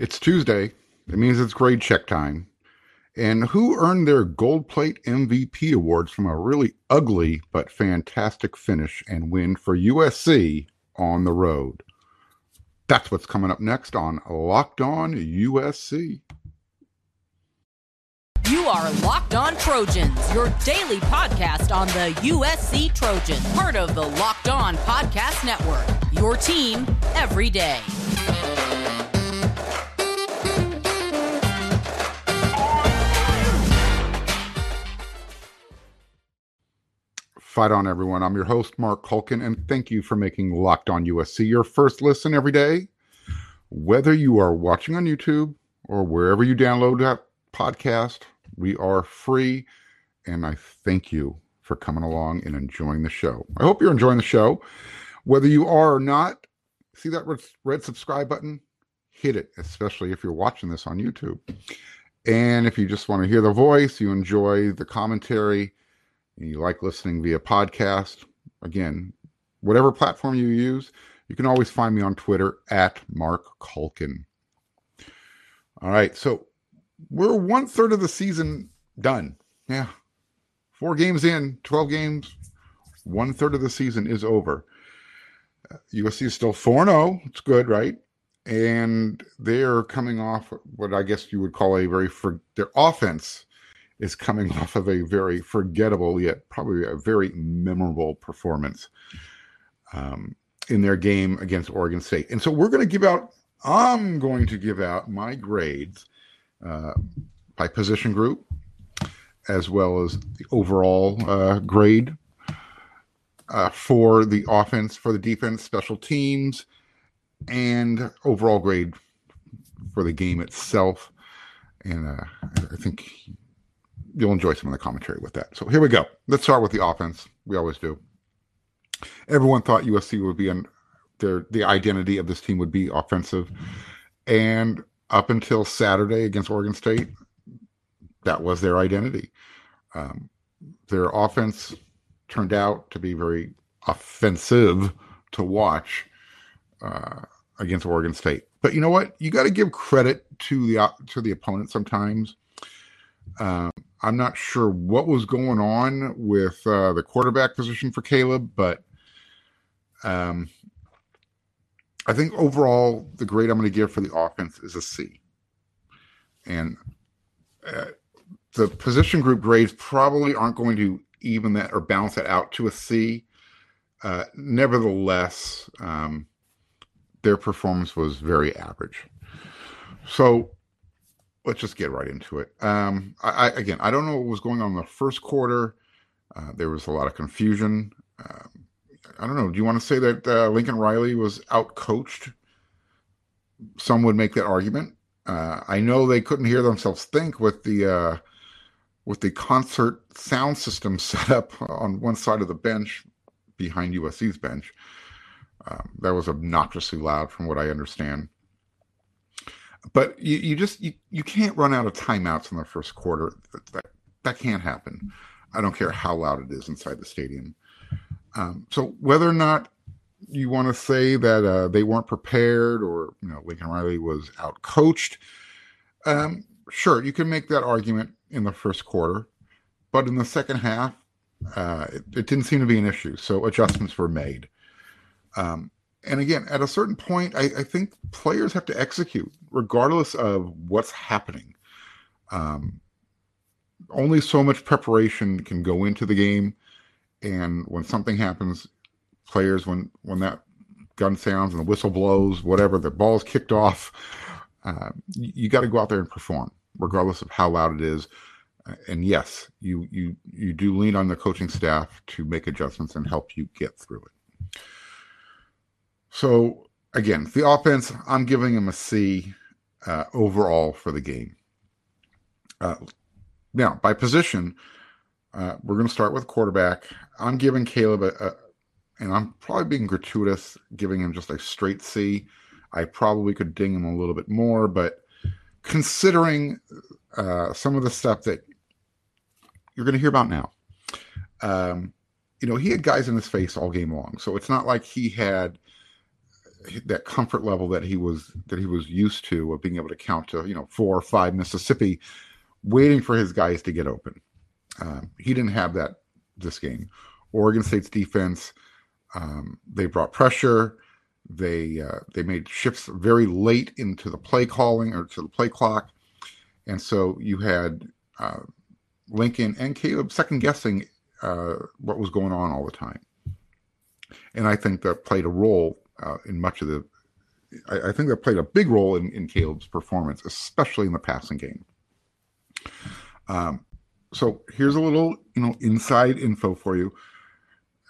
It's Tuesday. It means it's grade check time. And who earned their gold plate MVP awards from a really ugly but fantastic finish and win for USC on the road? That's what's coming up next on Locked On USC. You are Locked On Trojans, your daily podcast on the USC Trojans, part of the Locked On Podcast Network. Your team every day. Fight on, everyone. I'm your host, Mark Culkin, and thank you for making Locked On USC your first listen every day. Whether you are watching on YouTube or wherever you download that podcast, we are free, and I thank you for coming along and enjoying the show. I hope you're enjoying the show. Whether you are or not, see that red subscribe button? Hit it, especially if you're watching this on YouTube. And if you just want to hear the voice, you enjoy the commentary, you like listening via podcast, again, whatever platform you use, you can always find me on Twitter at Mark Culkin. All right, so we're one third of the season done. Yeah, four games in, 12 games, one third of the season is over. Uh, USC is still 4 0. It's good, right? And they're coming off what I guess you would call a very, for, their offense is coming off of a very forgettable yet probably a very memorable performance um, in their game against Oregon State. And so we're going to give out. I'm going to give out my grades uh, by position group, as well as the overall uh, grade uh, for the offense, for the defense, special teams, and overall grade for the game itself. And uh, I think you'll enjoy some of the commentary with that. So here we go. Let's start with the offense. We always do. Everyone thought USC would be in their the identity of this team would be offensive, and up until Saturday against Oregon State, that was their identity. Um, their offense turned out to be very offensive to watch uh, against Oregon State. But you know what? You got to give credit to the to the opponent sometimes. Um, I'm not sure what was going on with uh, the quarterback position for Caleb, but um, I think overall the grade I'm going to give for the offense is a C. And uh, the position group grades probably aren't going to even that or balance that out to a C. Uh, nevertheless, um, their performance was very average. So let's just get right into it. Um, I, I, again, I don't know what was going on in the first quarter. Uh, there was a lot of confusion. Um, I don't know. Do you want to say that uh, Lincoln Riley was out coached? Some would make that argument. Uh, I know they couldn't hear themselves think with the uh, with the concert sound system set up on one side of the bench behind USC's bench. Um, that was obnoxiously loud, from what I understand but you, you just you, you can't run out of timeouts in the first quarter. That, that, can't happen. I don't care how loud it is inside the stadium. Um, so whether or not you want to say that uh, they weren't prepared or you know Lincoln Riley was out coached, um, sure you can make that argument in the first quarter, but in the second half, uh, it, it, didn't seem to be an issue. So adjustments were made. Um, and again, at a certain point, I, I, think players have to execute regardless of what's happening. Um, only so much preparation can go into the game, and when something happens, players when when that gun sounds and the whistle blows, whatever the ball's kicked off, uh, you, you got to go out there and perform, regardless of how loud it is. And yes, you you you do lean on the coaching staff to make adjustments and help you get through it. So again, the offense, I'm giving him a C uh, overall for the game. Uh, now, by position, uh, we're going to start with quarterback. I'm giving Caleb a, a, and I'm probably being gratuitous, giving him just a straight C. I probably could ding him a little bit more, but considering uh, some of the stuff that you're going to hear about now, um, you know, he had guys in his face all game long. So it's not like he had that comfort level that he was that he was used to of being able to count to you know four or five Mississippi, waiting for his guys to get open. Um, he didn't have that this game. Oregon State's defense, um, they brought pressure. They uh, they made shifts very late into the play calling or to the play clock, and so you had uh, Lincoln and Caleb second guessing uh, what was going on all the time. And I think that played a role uh, in much of the. I, I, think that played a big role in, in Caleb's performance, especially in the passing game. Um, so here's a little, you know, inside info for you.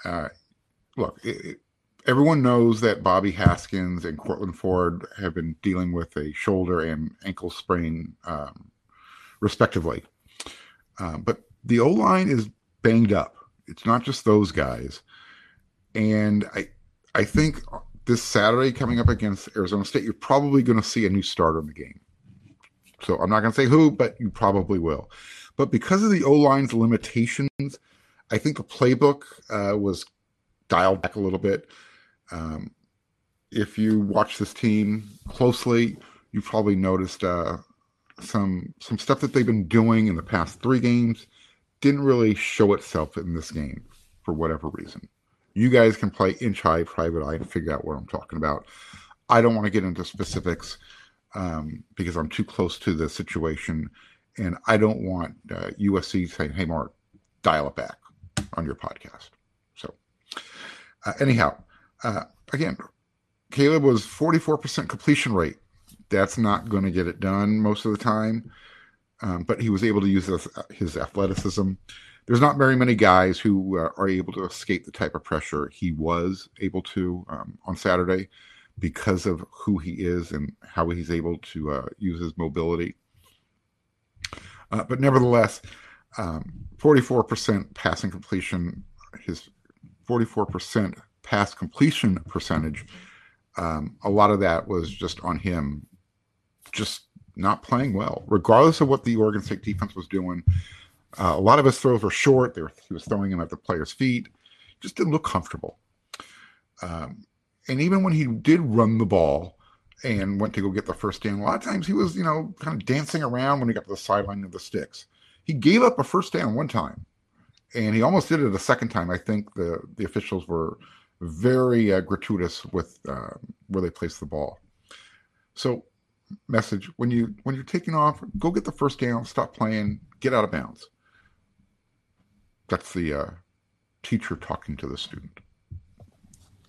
Uh, look, it, everyone knows that Bobby Haskins and Courtland Ford have been dealing with a shoulder and ankle sprain, um, respectively. Uh, but the O line is banged up. It's not just those guys, and I, I think this Saturday coming up against Arizona State, you're probably going to see a new starter in the game. So I'm not going to say who, but you probably will. But because of the O line's limitations, I think the playbook uh, was dialed back a little bit. Um, if you watch this team closely, you probably noticed uh, some some stuff that they've been doing in the past three games didn't really show itself in this game for whatever reason. You guys can play inch high, private eye, and figure out what I'm talking about. I don't want to get into specifics um, because I'm too close to the situation, and I don't want uh, USC saying, "Hey, Mark, dial it back on your podcast." So, uh, anyhow, uh, again, Caleb was 44% completion rate. That's not going to get it done most of the time, um, but he was able to use his, his athleticism there's not very many guys who uh, are able to escape the type of pressure he was able to um, on Saturday because of who he is and how he's able to uh, use his mobility. Uh, but nevertheless, um, 44% passing completion, his 44% pass completion percentage, um, a lot of that was just on him just not playing well, regardless of what the Oregon State defense was doing. Uh, a lot of his throws were short. Were, he was throwing them at the player's feet. Just didn't look comfortable. Um, and even when he did run the ball and went to go get the first down, a lot of times he was, you know, kind of dancing around when he got to the sideline of the sticks. He gave up a first down one time, and he almost did it a second time. I think the the officials were very uh, gratuitous with uh, where they placed the ball. So, message when you when you're taking off, go get the first down, stop playing, get out of bounds. That's the uh, teacher talking to the student.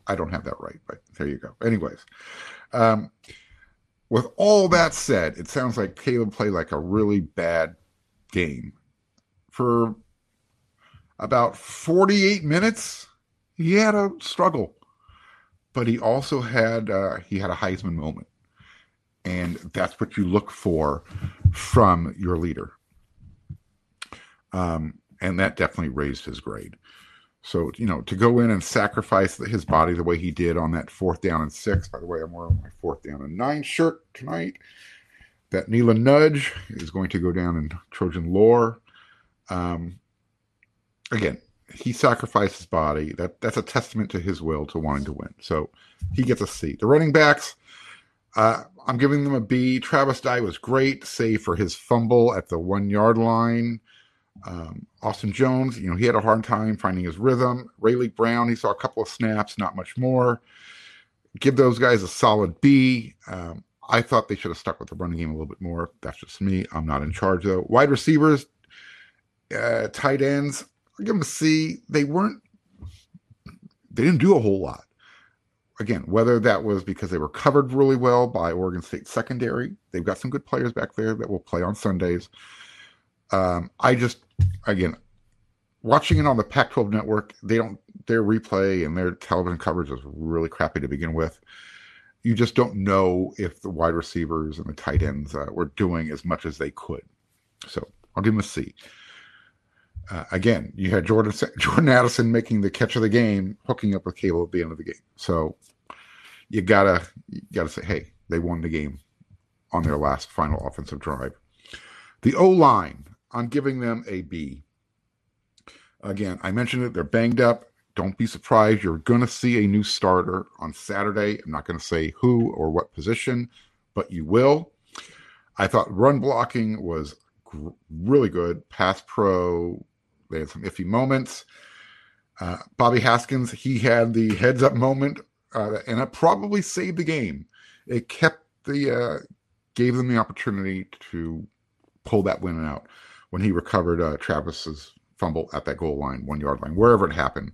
I don't have that right, but there you go. Anyways, um, with all that said, it sounds like Caleb played like a really bad game. For about 48 minutes, he had a struggle, but he also had uh, he had a Heisman moment, and that's what you look for from your leader. Um, and that definitely raised his grade. So, you know, to go in and sacrifice his body the way he did on that fourth down and six, by the way, I'm wearing my fourth down and nine shirt tonight. That Neilon nudge is going to go down in Trojan lore. Um, again, he sacrificed his body. That that's a testament to his will to wanting to win. So he gets a C. The running backs, uh, I'm giving them a B. Travis Dye was great, save for his fumble at the one yard line. Um, Austin Jones, you know, he had a hard time finding his rhythm. Raleek Brown, he saw a couple of snaps, not much more. Give those guys a solid B. Um, I thought they should have stuck with the running game a little bit more. That's just me. I'm not in charge though. Wide receivers, uh, tight ends, I give them a C. They weren't, they didn't do a whole lot. Again, whether that was because they were covered really well by Oregon State secondary, they've got some good players back there that will play on Sundays. Um, I just again, watching it on the Pac-12 network, they don't their replay and their television coverage is really crappy to begin with. You just don't know if the wide receivers and the tight ends uh, were doing as much as they could. So I'll give them a C. Uh, again, you had Jordan Jordan Addison making the catch of the game, hooking up with Caleb at the end of the game. So you gotta you gotta say, hey, they won the game on their last final offensive drive. The O line, I'm giving them a B. Again, I mentioned it, they're banged up. don't be surprised. You're going to see a new starter on Saturday. I'm not going to say who or what position, but you will. I thought run blocking was gr- really good. Pass pro, they had some iffy moments. Uh, Bobby Haskins, he had the heads up moment, uh, and it probably saved the game. It kept the, uh, gave them the opportunity to pull that win out when he recovered uh, Travis's fumble at that goal line, one yard line, wherever it happened.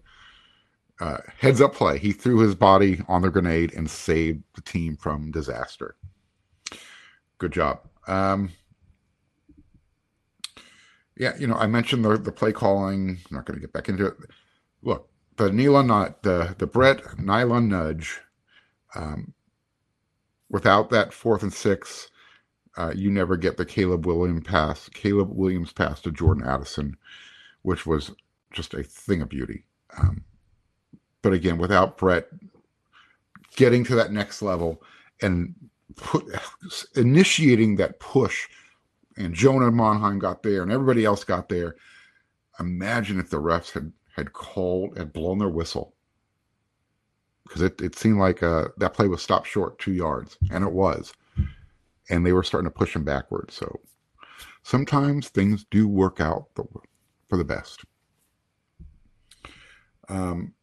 Uh, heads up play. He threw his body on the grenade and saved the team from disaster. Good job. Um, yeah, you know, I mentioned the the play calling. I'm not going to get back into it. Look, the Neilon the the Brett Neilon nudge. Um, without that fourth and six, uh, you never get the Caleb Williams pass. Caleb Williams pass to Jordan Addison, which was just a thing of beauty. Um, but again, without Brett getting to that next level and put, initiating that push and Jonah Monheim got there and everybody else got there. Imagine if the refs had had called had blown their whistle because it, it seemed like uh, that play was stopped short two yards, and it was, and they were starting to push him backwards. So sometimes things do work out for the best. Um,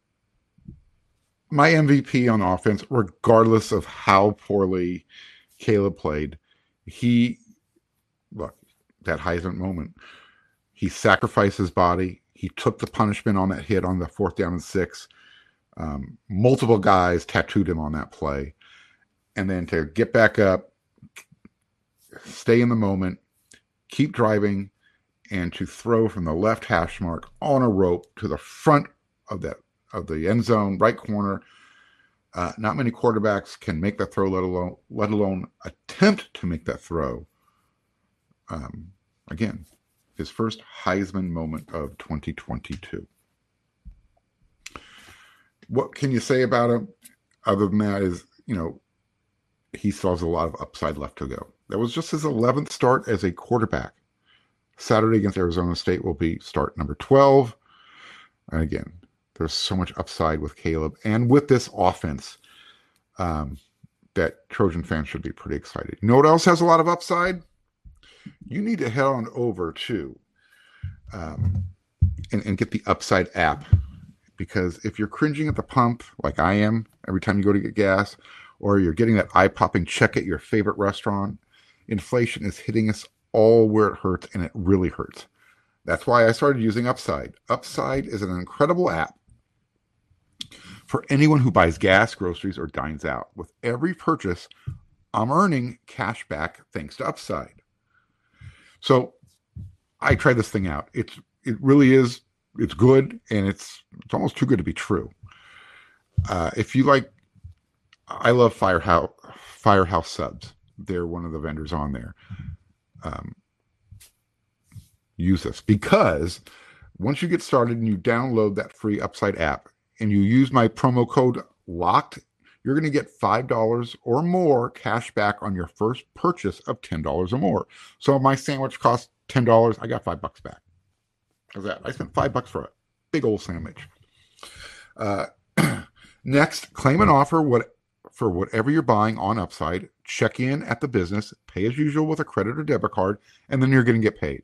my MVP on offense, regardless of how poorly Caleb played, he look that Heisman moment. He sacrificed his body. He took the punishment on that hit on the fourth down and six. Um, multiple guys tattooed him on that play, and then to get back up, stay in the moment, keep driving, and to throw from the left hash mark on a rope to the front of that of the end zone, right corner. Uh, not many quarterbacks can make that throw, let alone let alone attempt to make that throw um, again, his first Heisman moment of 2022. What can you say about him other than that is, you know, he still has a lot of upside left to go. That was just his 11th start as a quarterback. Saturday against Arizona State will be start number 12. And again, there's so much upside with Caleb and with this offense um, that Trojan fans should be pretty excited. You know what else has a lot of upside? you need to head on over to um, and, and get the Upside app because if you're cringing at the pump like I am every time you go to get gas, or you're getting that eye popping check at your favorite restaurant, inflation is hitting us all where it hurts, and it really hurts. That's why I started using Upside. Upside is an incredible app for anyone who buys gas, groceries, or dines out. With every purchase, I'm earning cash back thanks to Upside. So I tried this thing out. It's it really is it's good and it's it's almost too good to be true. Uh, if you like, I love Firehouse Firehouse subs. They're one of the vendors on there. Um, use this because once you get started and you download that free Upside app and you use my promo code LOCKED you're going to get $5 or more cash back on your first purchase of $10 or more. So my sandwich cost $10. I got five bucks back. How's that? I spent five bucks for a big old sandwich. Uh, next, claim an offer what, for whatever you're buying on Upside. Check in at the business, pay as usual with a credit or debit card, and then you're going to get paid.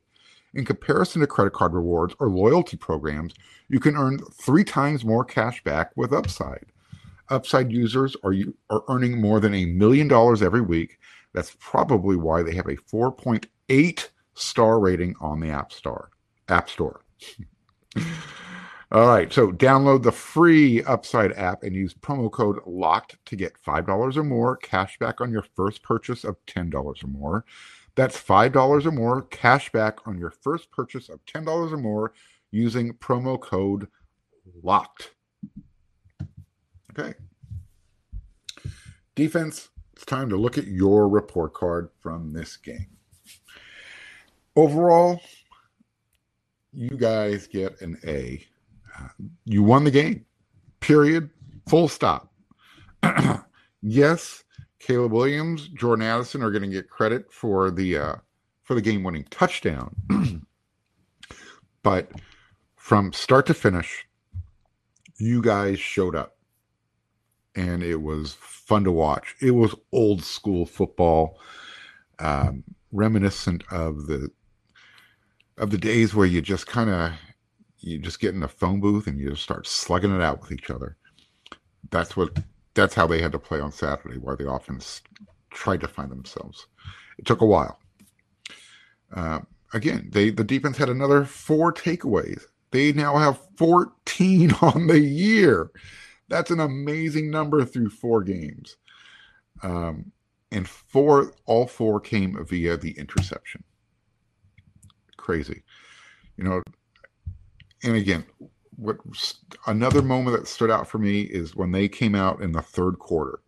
In comparison to credit card rewards or loyalty programs, you can earn three times more cash back with Upside. Upside users are are earning more than a million dollars every week. That's probably why they have a 4.8 star rating on the App Store. App Store. All right, so download the free Upside app and use promo code LOCKED to get $5 or more cash back on your first purchase of $10 or more. That's $5 or more cash back on your first purchase of $10 or more using promo code LOCKED. Okay. Defense, it's time to look at your report card from this game. Overall, you guys get an A. you won the game. Period. Full stop. yes, Caleb Williams, Jordan Addison are going to get credit for the uh, for the game-winning touchdown. but from start to finish, you guys showed up and it was fun to watch. It was old school football, um, reminiscent of the of the days where you just kind of you just get in a phone booth and you just start slugging it out with each other. That's what that's how they had to play on Saturday, where the offense tried to find themselves. It took a while. Uh, again, they the defense had another four takeaways. They now have 14 on the year. That's an amazing number through four games. Um, and four, all four came via the interception. Crazy, you know. And again, what another moment that stood out for me is when they came out in the third quarter,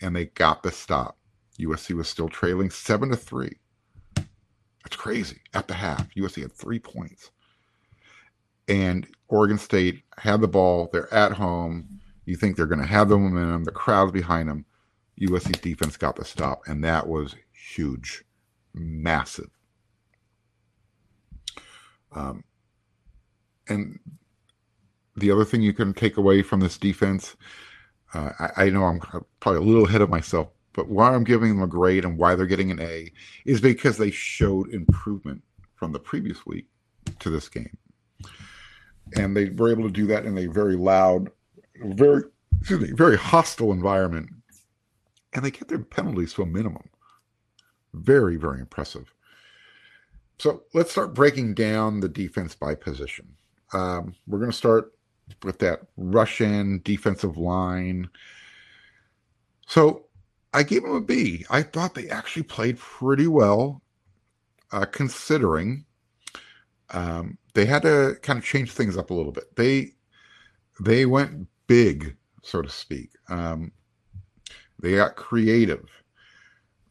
and they got the stop. USC was still trailing seven to three. That's crazy. At the half, USC had three points, and Oregon State had the ball. They're at home. You think they're going to have the momentum. The crowd's behind them. USC's defense got the stop, and that was huge, massive. Um, and the other thing you can take away from this defense, uh, I, I, know I'm probably a little ahead of myself, but why I'm giving them a grade and why they're getting an A is because they showed improvement from the previous week to this game. And they were able to do that in a very loud, very, excuse me, very hostile environment and they kept their penalties to a minimum. Very, very impressive. So let's start breaking down the defense by position. Um, we're going to start with that Russian defensive line. So I gave them a B. I thought they actually played pretty well, uh, considering um, they had to kind of change things up a little bit. They they went big, so to speak. Um, they got creative.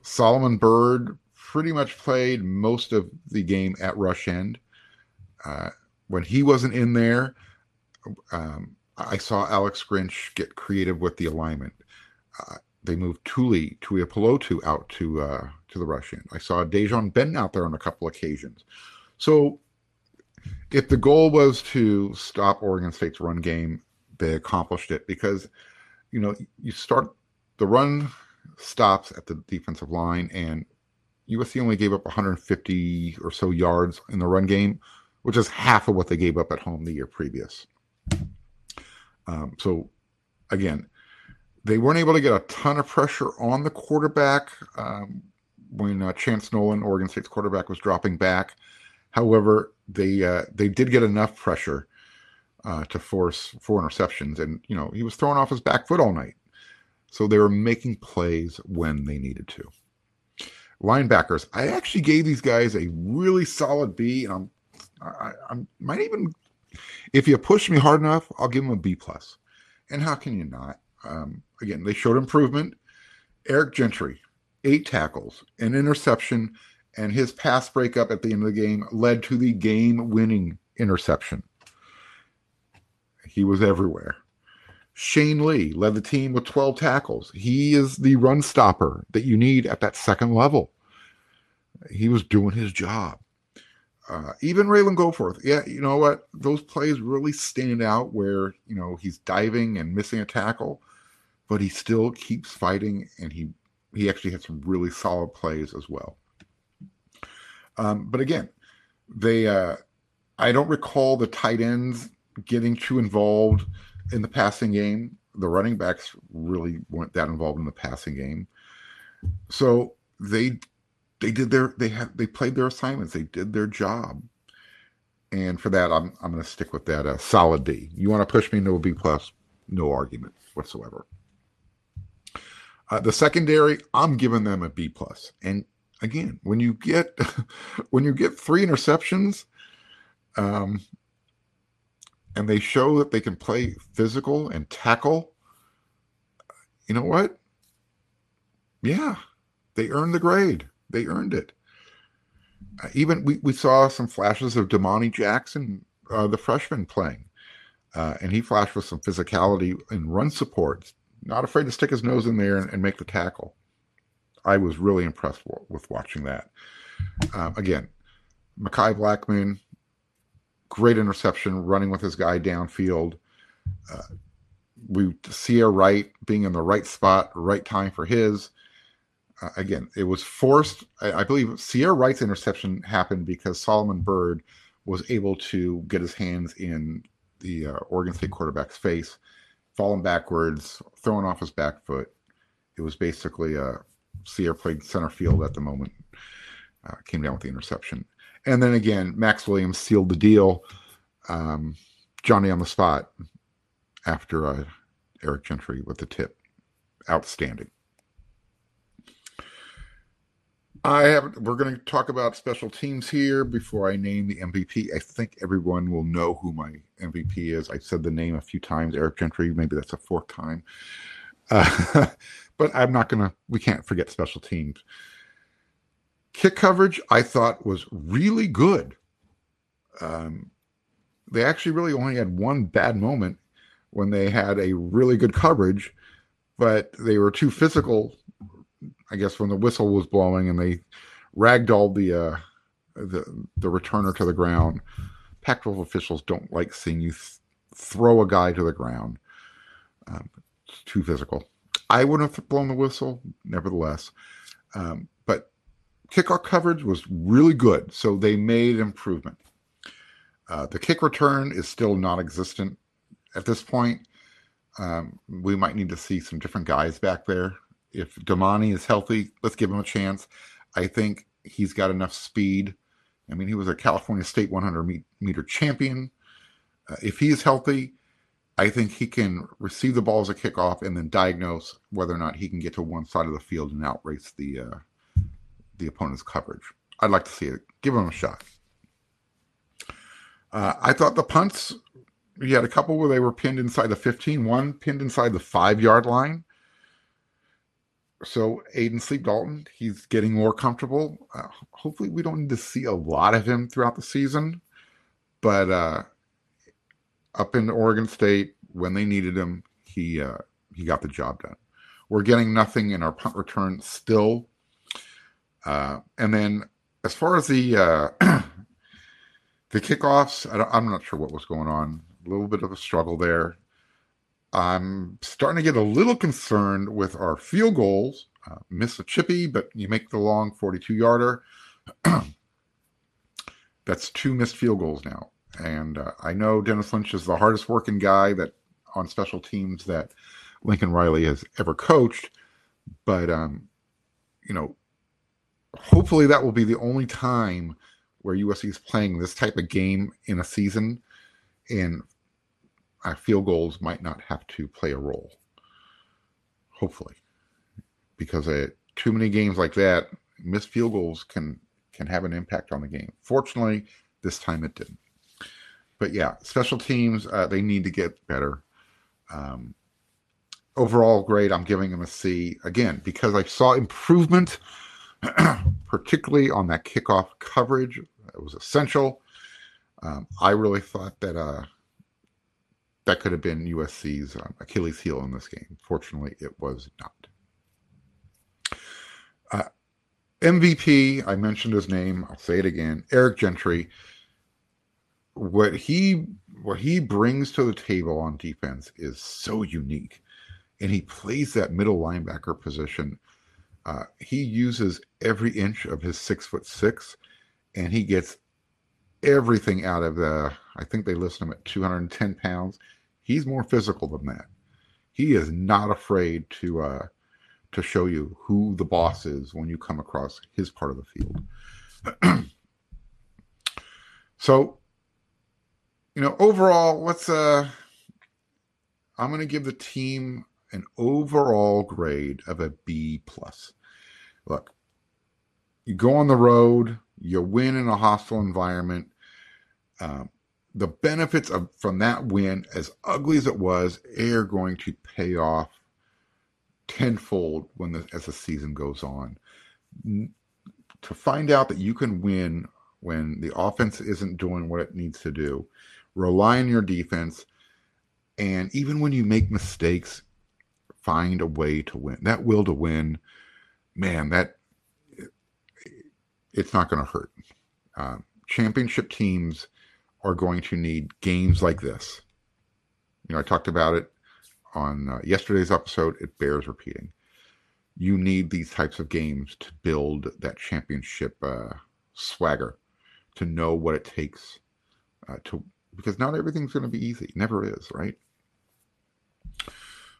Solomon Byrd pretty much played most of the game at rush end. Uh, when he wasn't in there, um, I saw Alex Grinch get creative with the alignment. Uh, they moved Tuli Tuipulotu out to uh, to the end. I saw Dejan Ben out there on a couple occasions. So, if the goal was to stop Oregon State's run game, they accomplished it because, you know, you start the run stops at the defensive line, and USC only gave up 150 or so yards in the run game, which is half of what they gave up at home the year previous. Um, so, again, they weren't able to get a ton of pressure on the quarterback um, when uh, Chance Nolan, Oregon State's quarterback, was dropping back. However, they uh, they did get enough pressure uh, to force four interceptions, and you know he was thrown off his back foot all night. So they were making plays when they needed to. Linebackers, I actually gave these guys a really solid B, and I'm I, I might even, if you push me hard enough, I'll give them a B plus. And how can you not? Um, again, they showed improvement. Eric Gentry, eight tackles, an interception, and his pass breakup at the end of the game led to the game-winning interception. He was everywhere. Shane Lee led the team with 12 tackles. He is the run stopper that you need at that second level. He was doing his job. Uh, even Ralen Goforth, yeah, you know what? Those plays really stand out where, you know, he's diving and missing a tackle, but he still keeps fighting and he he actually had some really solid plays as well. Um, but again, they uh, I don't recall the tight ends getting too involved in the passing game. The running backs really weren't that involved in the passing game. So they they did their they had they played their assignments. They did their job. And for that, I'm I'm going to stick with that uh, solid D. You want to push me into a B plus? No argument whatsoever. Uh, the secondary, I'm giving them a B plus. And again, when you get when you get three interceptions, um, and they show that they can play physical and tackle, you know what? Yeah, they earned the grade. They earned it. Uh, even we, we saw some flashes of Domani Jackson, uh, the freshman, playing. Uh, and he flashed with some physicality and run support, not afraid to stick his nose in there and, and make the tackle. I was really impressed with watching that. Um, again, Mekhi Blackmon, great interception running with his guy downfield. Uh, we see a right being in the right spot, right time for his. Uh, again, it was forced. I, I believe Ceyair Wright's interception happened because Solomon Byrd was able to get his hands in the uh, Oregon State quarterback's face, falling backwards, throwing off his back foot. It was basically uh, Ceyair played center field at the moment, uh, came down with the interception. And then again, Max Williams sealed the deal. Um, Johnny on the spot after uh, Eric Gentry with the tip. Outstanding. I have. We're going to talk about special teams here before I name the MVP. I think everyone will know who my MVP is. I said the name a few times, Eric Gentry. Maybe that's a fourth time. Uh, but I'm not going to. We can't forget special teams. Kick coverage, I thought was really good. Um, they actually really only had one bad moment when they had a really good coverage, but they were too physical I guess when the whistle was blowing and they ragdolled the uh, the the returner to the ground. Pac-12 officials don't like seeing you th- throw a guy to the ground. Um, it's too physical. I wouldn't have blown the whistle, nevertheless. Um, but kickoff coverage was really good, so they made improvement. Uh, the kick return is still non-existent at this point. Um, we might need to see some different guys back there if Domani is healthy, let's give him a chance. I think he's got enough speed. I mean, he was a California State 100 meter champion. Uh, if he is healthy, I think he can receive the ball as a kickoff and then diagnose whether or not he can get to one side of the field and outrace the uh, the opponent's coverage. I'd like to see it. Give him a shot. Uh, I thought the punts, you had a couple where they were pinned inside the 15, one pinned inside the five yard line so Aadyn Sleep-Dalton, he's getting more comfortable. Uh, hopefully, we don't need to see a lot of him throughout the season, but uh, up in Oregon State when they needed him, he uh, he got the job done. We're getting nothing in our punt return still, uh, and then as far as the uh, the kickoffs, I'm not sure what was going on. A little bit of a struggle there. I'm starting to get a little concerned with our field goals. Uh, miss a chippy, but you make the long 42 yarder. That's two missed field goals now. And uh, I know Denis Lynch is the hardest working guy that on special teams that Lincoln Riley has ever coached. But, um, you know, hopefully that will be the only time where USC is playing this type of game in a season. And field goals might not have to play a role. Hopefully, because uh, too many games like that, missed field goals can can have an impact on the game. Fortunately, this time it didn't. But yeah, special teams uh, they need to get better. Um, overall grade, I'm giving them a C again because I saw improvement, particularly on that kickoff coverage. It was essential. Um, I really thought that uh, that could have been USC's um, Achilles heel in this game. Fortunately, it was not. Uh, MVP, I mentioned his name. I'll say it again. Eric Gentry. What he what he brings to the table on defense is so unique, and he plays that middle linebacker position. Uh, he uses every inch of his six foot six, and he gets everything out of the. I think they list him at 210 pounds. He's more physical than that. He is not afraid to uh, to show you who the boss is when you come across his part of the field. so, you know, overall, let's uh I'm going to give the team an overall grade of a B plus. Look, you go on the road, you win in a hostile environment. Um, the benefits of from that win, as ugly as it was, are going to pay off tenfold when the, as the season goes on. To find out that you can win when the offense isn't doing what it needs to do, rely on your defense, and even when you make mistakes, find a way to win. That will to win, man, that it's not going to hurt. Uh, championship teams are going to need games like this. You know, I talked about it on uh, yesterday's episode. It bears repeating. You need these types of games to build that championship uh, swagger, to know what it takes uh, to because not everything's going to be easy. Never is, right?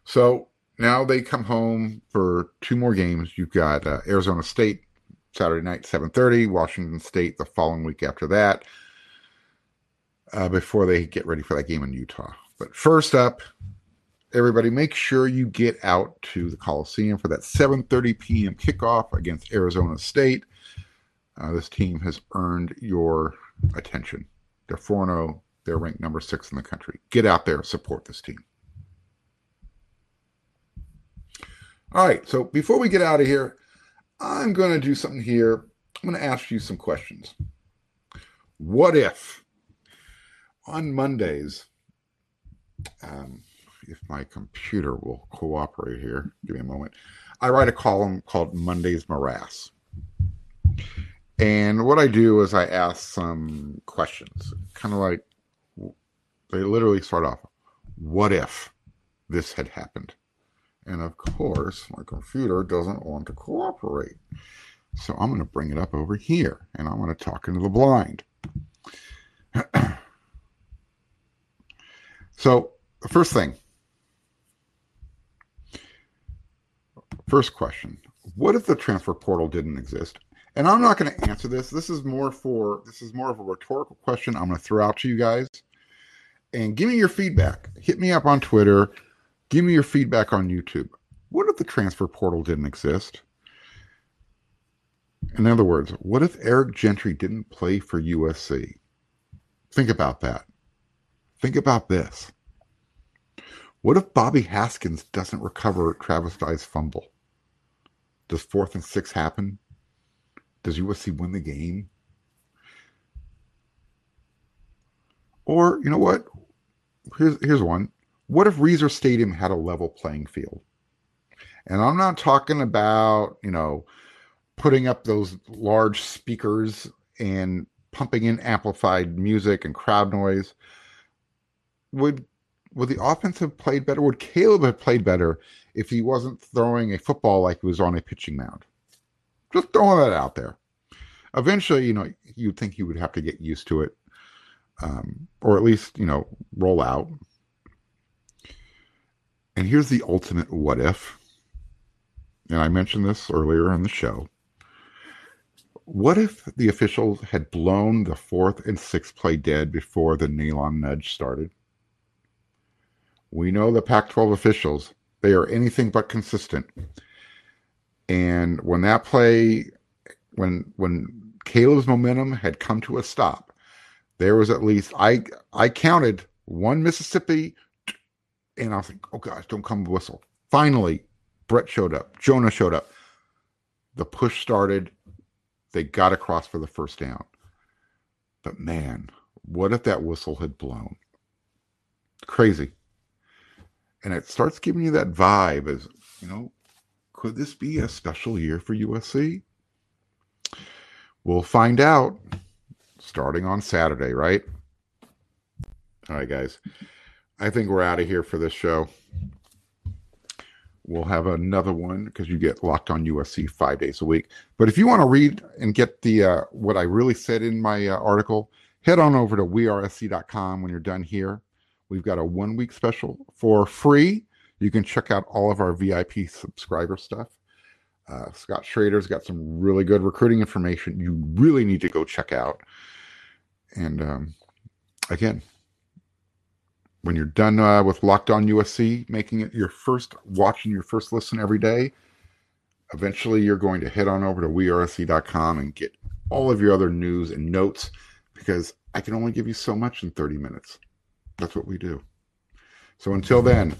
So now they come home for two more games. You've got uh, Arizona State Saturday night, 7:30. Washington State the following week after that. Uh, before they get ready for that game in Utah. But first up, everybody, make sure you get out to the Coliseum for that 7:30 p.m. kickoff against Arizona State. Uh, this team has earned your attention. They're 4 0. They're ranked number six in the country. Get out there, support this team. All right, so before we get out of here, I'm going to do something here. I'm going to ask you some questions. What if on Mondays, um, if my computer will cooperate here, give me a moment, I write a column called Monday's Morass. And what I do is I ask some questions, kind of like they literally start off, What if this had happened? And of course, my computer doesn't want to cooperate. So I'm going to bring it up over here and I'm going to talk into the blind. so, first thing, first question What if the transfer portal didn't exist? And I'm not going to answer this. This is more for this is more of a rhetorical question I'm going to throw out to you guys. And give me your feedback. Hit me up on Twitter Give me your feedback on YouTube. What if the transfer portal didn't exist? In other words, what if Eric Gentry didn't play for USC? Think about that. Think about this. What if Bobby Haskins doesn't recover Travis Dye's fumble? Does fourth and six happen? Does USC win the game? Or, you know what? Here's here's one. What if Reser Stadium had a level playing field? And I'm not talking about, you know, putting up those large speakers and pumping in amplified music and crowd noise. Would would the offense have played better? Would Caleb have played better if he wasn't throwing a football like he was on a pitching mound? Just throwing that out there. Eventually, you know, you'd think he would have to get used to it, um, or at least, you know, roll out. And here's the ultimate what if. And I mentioned this earlier in the show. What if the officials had blown the fourth and sixth play dead before the Neilon nudge started? We know the Pac 12 officials, they are anything but consistent. And when that play, when when Caleb's momentum had come to a stop, there was at least I I counted one Mississippi and I was like, oh gosh, don't come whistle. Finally, Brett showed up. Jonah showed up. The push started. They got across for the first down. But man, what if that whistle had blown? Crazy. And it starts giving you that vibe as, you know, could this be a special year for USC? We'll find out starting on Saturday, right? All right, guys. I think we're out of here for this show. We'll have another one because you get locked on USC five days a week. But if you want to read and get the uh, what I really said in my uh, article, head on over to wearesc.com when you're done here. We've got a one week special for free. You can check out all of our VIP subscriber stuff. Uh, Scott Schrader's got some really good recruiting information you really need to go check out. And um, again, when you're done uh, with Locked On USC, making it your first, watching your first listen every day, eventually you're going to head on over to wearesc.com and get all of your other news and notes because I can only give you so much in 30 minutes. That's what we do. So until then,